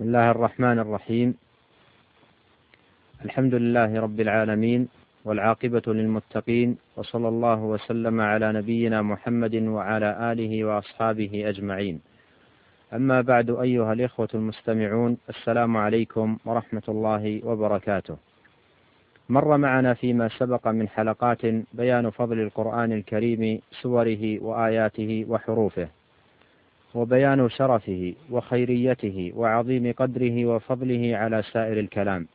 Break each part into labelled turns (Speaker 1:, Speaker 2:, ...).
Speaker 1: بسم الله الرحمن الرحيم. الحمد لله رب العالمين والعاقبة للمتقين وصلى الله وسلم على نبينا محمد وعلى آله وأصحابه أجمعين. أما بعد أيها الإخوة المستمعون السلام عليكم ورحمة الله وبركاته. مر معنا فيما سبق من حلقات بيان فضل القرآن الكريم سوره وآياته وحروفه. وبيان شرفه وخيريته وعظيم قدره وفضله على سائر الكلام.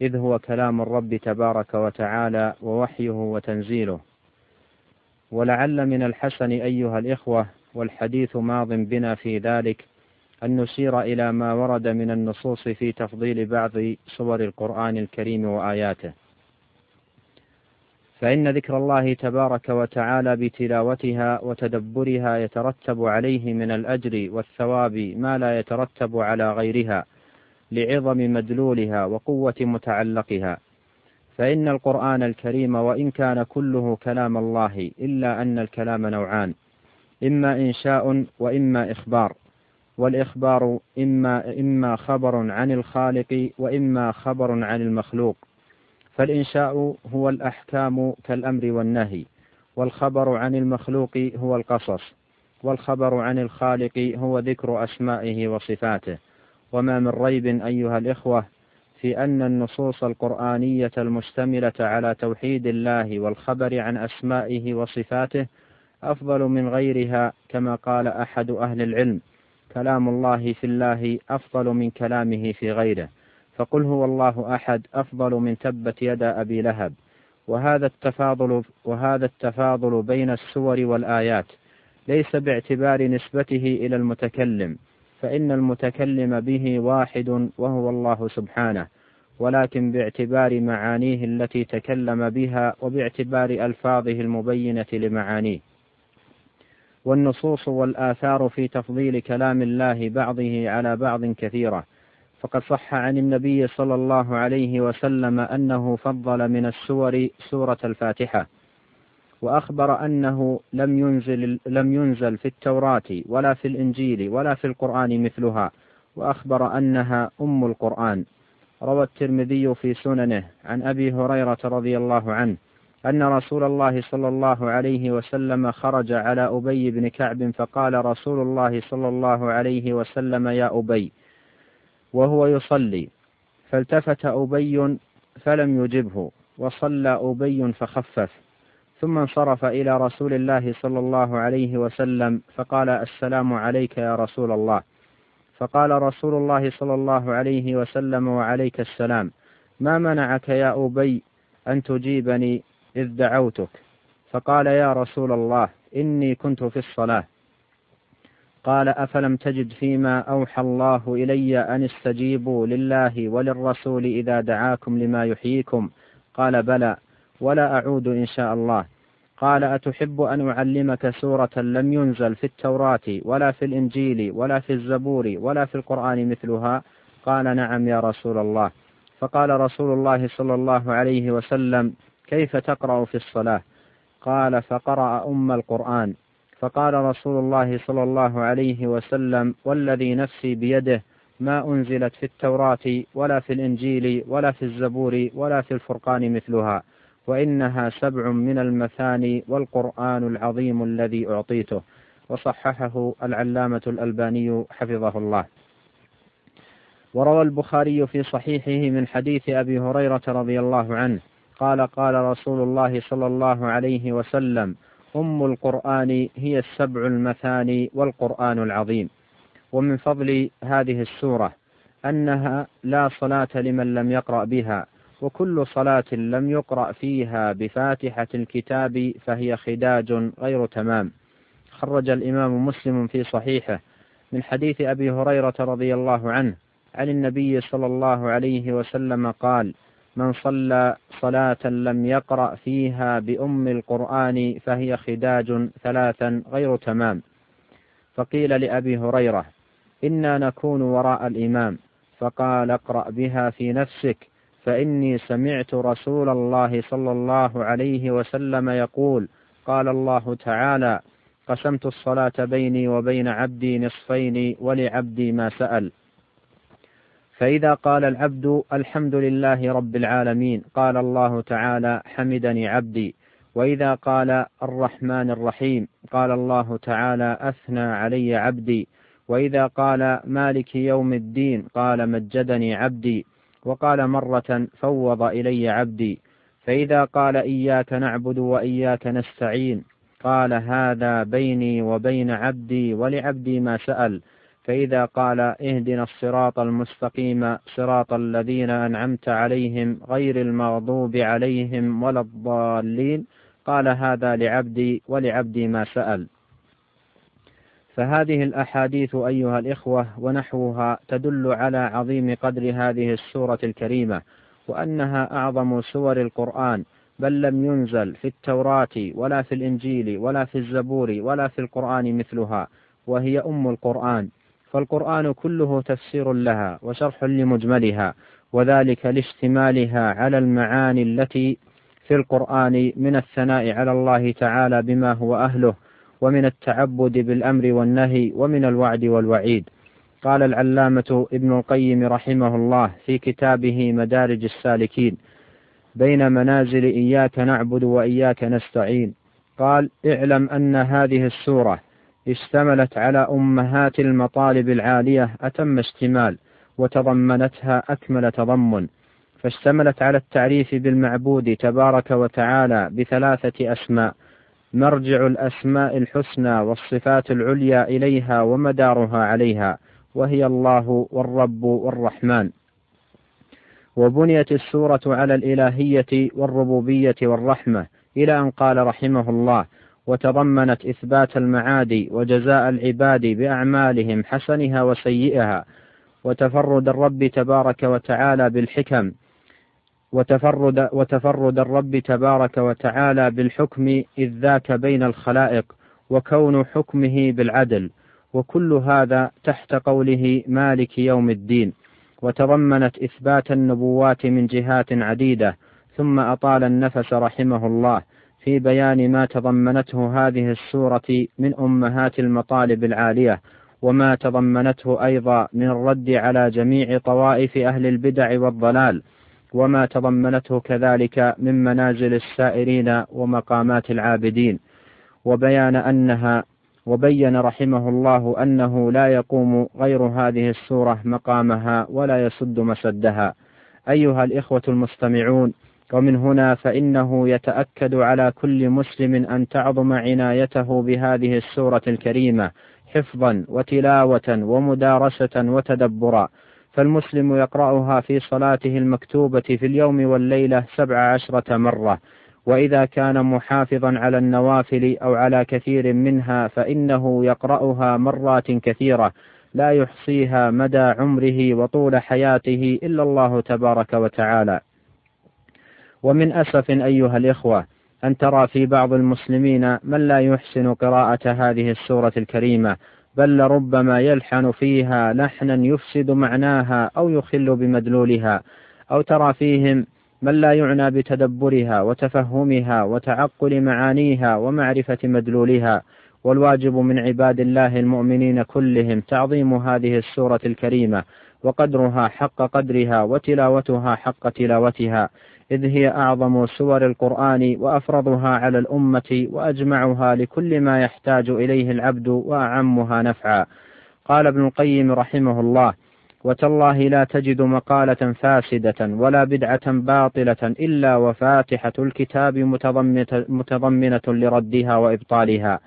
Speaker 1: إذ هو كلام الرب تبارك وتعالى ووحيه وتنزيله. ولعل من الحسن أيها الإخوة والحديث ماض بنا في ذلك أن نشير إلى ما ورد من النصوص في تفضيل بعض سور القرآن الكريم وآياته. فإن ذكر الله تبارك وتعالى بتلاوتها وتدبرها يترتب عليه من الأجر والثواب ما لا يترتب على غيرها لعظم مدلولها وقوة متعلقها. فإن القرآن الكريم وإن كان كله كلام الله إلا أن الكلام نوعان إما إنشاء وإما إخبار والإخبار إما إما خبر عن الخالق وإما خبر عن المخلوق. فالإنشاء هو الأحكام كالأمر والنهي والخبر عن المخلوق هو القصص والخبر عن الخالق هو ذكر أسمائه وصفاته. وما من ريب أيها الإخوة في أن النصوص القرآنية المشتملة على توحيد الله والخبر عن أسمائه وصفاته أفضل من غيرها كما قال أحد أهل العلم كلام الله في الله أفضل من كلامه في غيره فقل هو الله أحد أفضل من تبت يدا أبي لهب. وهذا التفاضل وهذا التفاضل بين السور والآيات. ليس باعتبار نسبته إلى المتكلم فإن المتكلم به واحد وهو الله سبحانه. ولكن باعتبار معانيه التي تكلم بها وباعتبار ألفاظه المبينة لمعانيه. والنصوص والآثار في تفضيل كلام الله بعضه على بعض كثيرة. فقد صح عن النبي صلى الله عليه وسلم أنه فضل من السور سورة الفاتحة وأخبر أنه لم ينزل لم ينزل في التوراة ولا في الإنجيل ولا في القرآن مثلها وأخبر أنها أم القرآن. روى الترمذي في سننه عن أبي هريرة رضي الله عنه أن رسول الله صلى الله عليه وسلم خرج على أبي بن كعب فقال رسول الله صلى الله عليه وسلم يا أبي وهو يصلي. فالتفت أبي فلم يجبه وصلى أبي فخفف. ثم انصرف إلى رسول الله صلى الله عليه وسلم فقال السلام عليك يا رسول الله. فقال رسول الله صلى الله عليه وسلم وعليك السلام. ما منعك يا أبي أن تجيبني إذ دعوتك؟ فقال يا رسول الله إني كنت في الصلاة. قال أفلم تجد فيما أوحى الله إلي أن استجيبوا لله وللرسول إذا دعاكم لما يحييكم؟ قال بلى ولا أعود إن شاء الله. قال أتحب أن أعلمك سورة لم ينزل في التوراة ولا في الإنجيل ولا في الزبور ولا في القرآن مثلها؟ قال نعم يا رسول الله. فقال رسول الله صلى الله عليه وسلم كيف تقرأ في الصلاة؟ قال فقرأ أم القرآن. فقال رسول الله صلى الله عليه وسلم والذي نفسي بيده ما أنزلت في التوراة ولا في الإنجيل ولا في الزبور ولا في الفرقان مثلها وإنها سبع من المثاني والقرآن العظيم الذي أعطيته. وصححه العلامة الألباني حفظه الله. وروى البخاري في صحيحه من حديث أبي هريرة رضي الله عنه قال قال رسول الله صلى الله عليه وسلم أم القرآن هي السبع المثاني والقرآن العظيم. ومن فضل هذه السورة أنها لا صلاة لمن لم يقرأ بها وكل صلاة لم يقرأ فيها بفاتحة الكتاب فهي خداج غير تمام. خرج الإمام مسلم في صحيحه من حديث أبي هريرة رضي الله عنه عن النبي صلى الله عليه وسلم قال من صلى صلاة لم يقرأ فيها بأم القرآن فهي خداج ثلاثا غير تمام. فقيل لأبي هريرة إنا نكون وراء الإمام. فقال اقرأ بها في نفسك. فإني سمعت رسول الله صلى الله عليه وسلم يقول قال الله تعالى قسمت الصلاة بيني وبين عبدي نصفين ولعبدي ما سأل. فإذا قال العبد الحمد لله رب العالمين قال الله تعالى حمدني عبدي. وإذا قال الرحمن الرحيم قال الله تعالى أثنى علي عبدي. وإذا قال مالك يوم الدين قال مجدني عبدي. وقال مرة فوض إلي عبدي. فإذا قال إياك نعبد وإياك نستعين قال هذا بيني وبين عبدي ولعبدي ما سأل. فإذا قال اهدنا الصراط المستقيم صراط الذين أنعمت عليهم غير المغضوب عليهم ولا الضالين. قال هذا لعبدي ولعبدي ما سأل. فهذه الأحاديث أيها الإخوة ونحوها تدل على عظيم قدر هذه السورة الكريمة وأنها أعظم سور القرآن بل لم ينزل في التوراة ولا في الإنجيل ولا في الزبور ولا في القرآن مثلها وهي أم القرآن. فالقرآن كله تفسير لها وشرح لمجملها وذلك لاشتمالها على المعاني التي في القرآن من الثناء على الله تعالى بما هو أهله ومن التعبد بالأمر والنهي ومن الوعد والوعيد. قال العلامة ابن القيم رحمه الله في كتابه مدارج السالكين بين منازل إياك نعبد وإياك نستعين. قال اعلم أن هذه السورة اشتملت على أمهات المطالب العالية أتم اشتمال وتضمنتها أكمل تضمن. فاشتملت على التعريف بالمعبود تبارك وتعالى بثلاثة أسماء مرجع الأسماء الحسنى والصفات العليا إليها ومدارها عليها وهي الله والرب والرحمن. وبنيت السورة على الإلهية والربوبية والرحمة إلى أن قال رحمه الله وتضمنت إثبات المعاد وجزاء العباد بأعمالهم حسنها وسيئها وتفرد الرب تبارك وتعالى بالحكم وتفرد وتفرد الرب تبارك وتعالى بالحكم إذ ذاك بين الخلائق وكون حكمه بالعدل. وكل هذا تحت قوله مالك يوم الدين. وتضمنت إثبات النبوات من جهات عديدة ثم أطال النفس رحمه الله. في بيان ما تضمنته هذه السورة من أمهات المطالب العالية وما تضمنته أيضا من الرد على جميع طوائف أهل البدع والضلال وما تضمنته كذلك من منازل السائرين ومقامات العابدين. وبيان أنها وبين رحمه الله أنه لا يقوم غير هذه السورة مقامها ولا يسد مسدها. أيها الإخوة المستمعون ومن هنا فإنه يتأكد على كل مسلم أن تعظم عنايته بهذه السورة الكريمة حفظا وتلاوة ومدارسة وتدبرا. فالمسلم يقرأها في صلاته المكتوبة في اليوم والليلة سبع عشرة مرة. وإذا كان محافظا على النوافل أو على كثير منها فإنه يقرأها مرات كثيرة. لا يحصيها مدى عمره وطول حياته إلا الله تبارك وتعالى. ومن أسف أيها الإخوة أن ترى في بعض المسلمين من لا يحسن قراءة هذه السورة الكريمة بل لربما يلحن فيها لحنا يفسد معناها أو يخل بمدلولها أو ترى فيهم من لا يعنى بتدبرها وتفهمها وتعقل معانيها ومعرفة مدلولها والواجب من عباد الله المؤمنين كلهم تعظيم هذه السورة الكريمة وقدرها حق قدرها وتلاوتها حق تلاوتها. إذ هي أعظم سور القرآن وأفرضها على الأمة وأجمعها لكل ما يحتاج إليه العبد وأعمها نفعا. قال ابن القيم رحمه الله وتالله لا تجد مقالة فاسدة ولا بدعة باطلة إلا وفاتحة الكتاب متضمنة لردها وإبطالها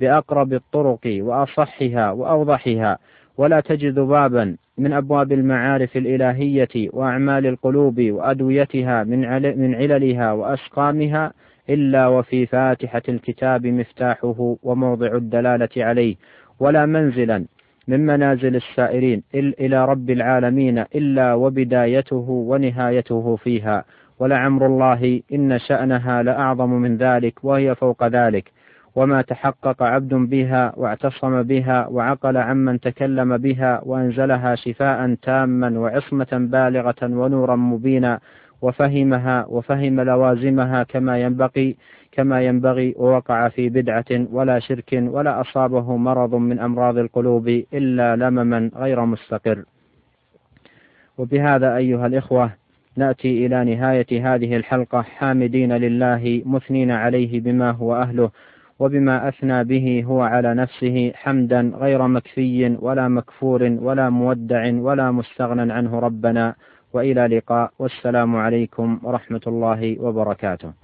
Speaker 1: بأقرب الطرق وأصحها وأوضحها ولا تجد بابا من أبواب المعارف الإلهية وأعمال القلوب وأدويتها من من عللها وأسقامها إلا وفي فاتحة الكتاب مفتاحه وموضع الدلالة عليه. ولا منزلا من منازل السائرين إلى رب العالمين إلا وبدايته ونهايته فيها. ولعمر الله إن شأنها لأعظم من ذلك وهي فوق ذلك. وما تحقق عبد بها واعتصم بها وعقل عمن تكلم بها وأنزلها شفاء تاما وعصمة بالغة ونورا مبينا وفهمها وفهم لوازمها كما ينبغي كما ينبغي ووقع في بدعة ولا شرك ولا أصابه مرض من أمراض القلوب إلا لمما غير مستقر. وبهذا أيها الإخوة نأتي إلى نهاية هذه الحلقة حامدين لله مثنين عليه بما هو أهله وبما أثنى به هو على نفسه حمدا غير مكفي ولا مكفور ولا مودع ولا مستغنى عنه ربنا. وإلى لقاء. والسلام عليكم ورحمة الله وبركاته.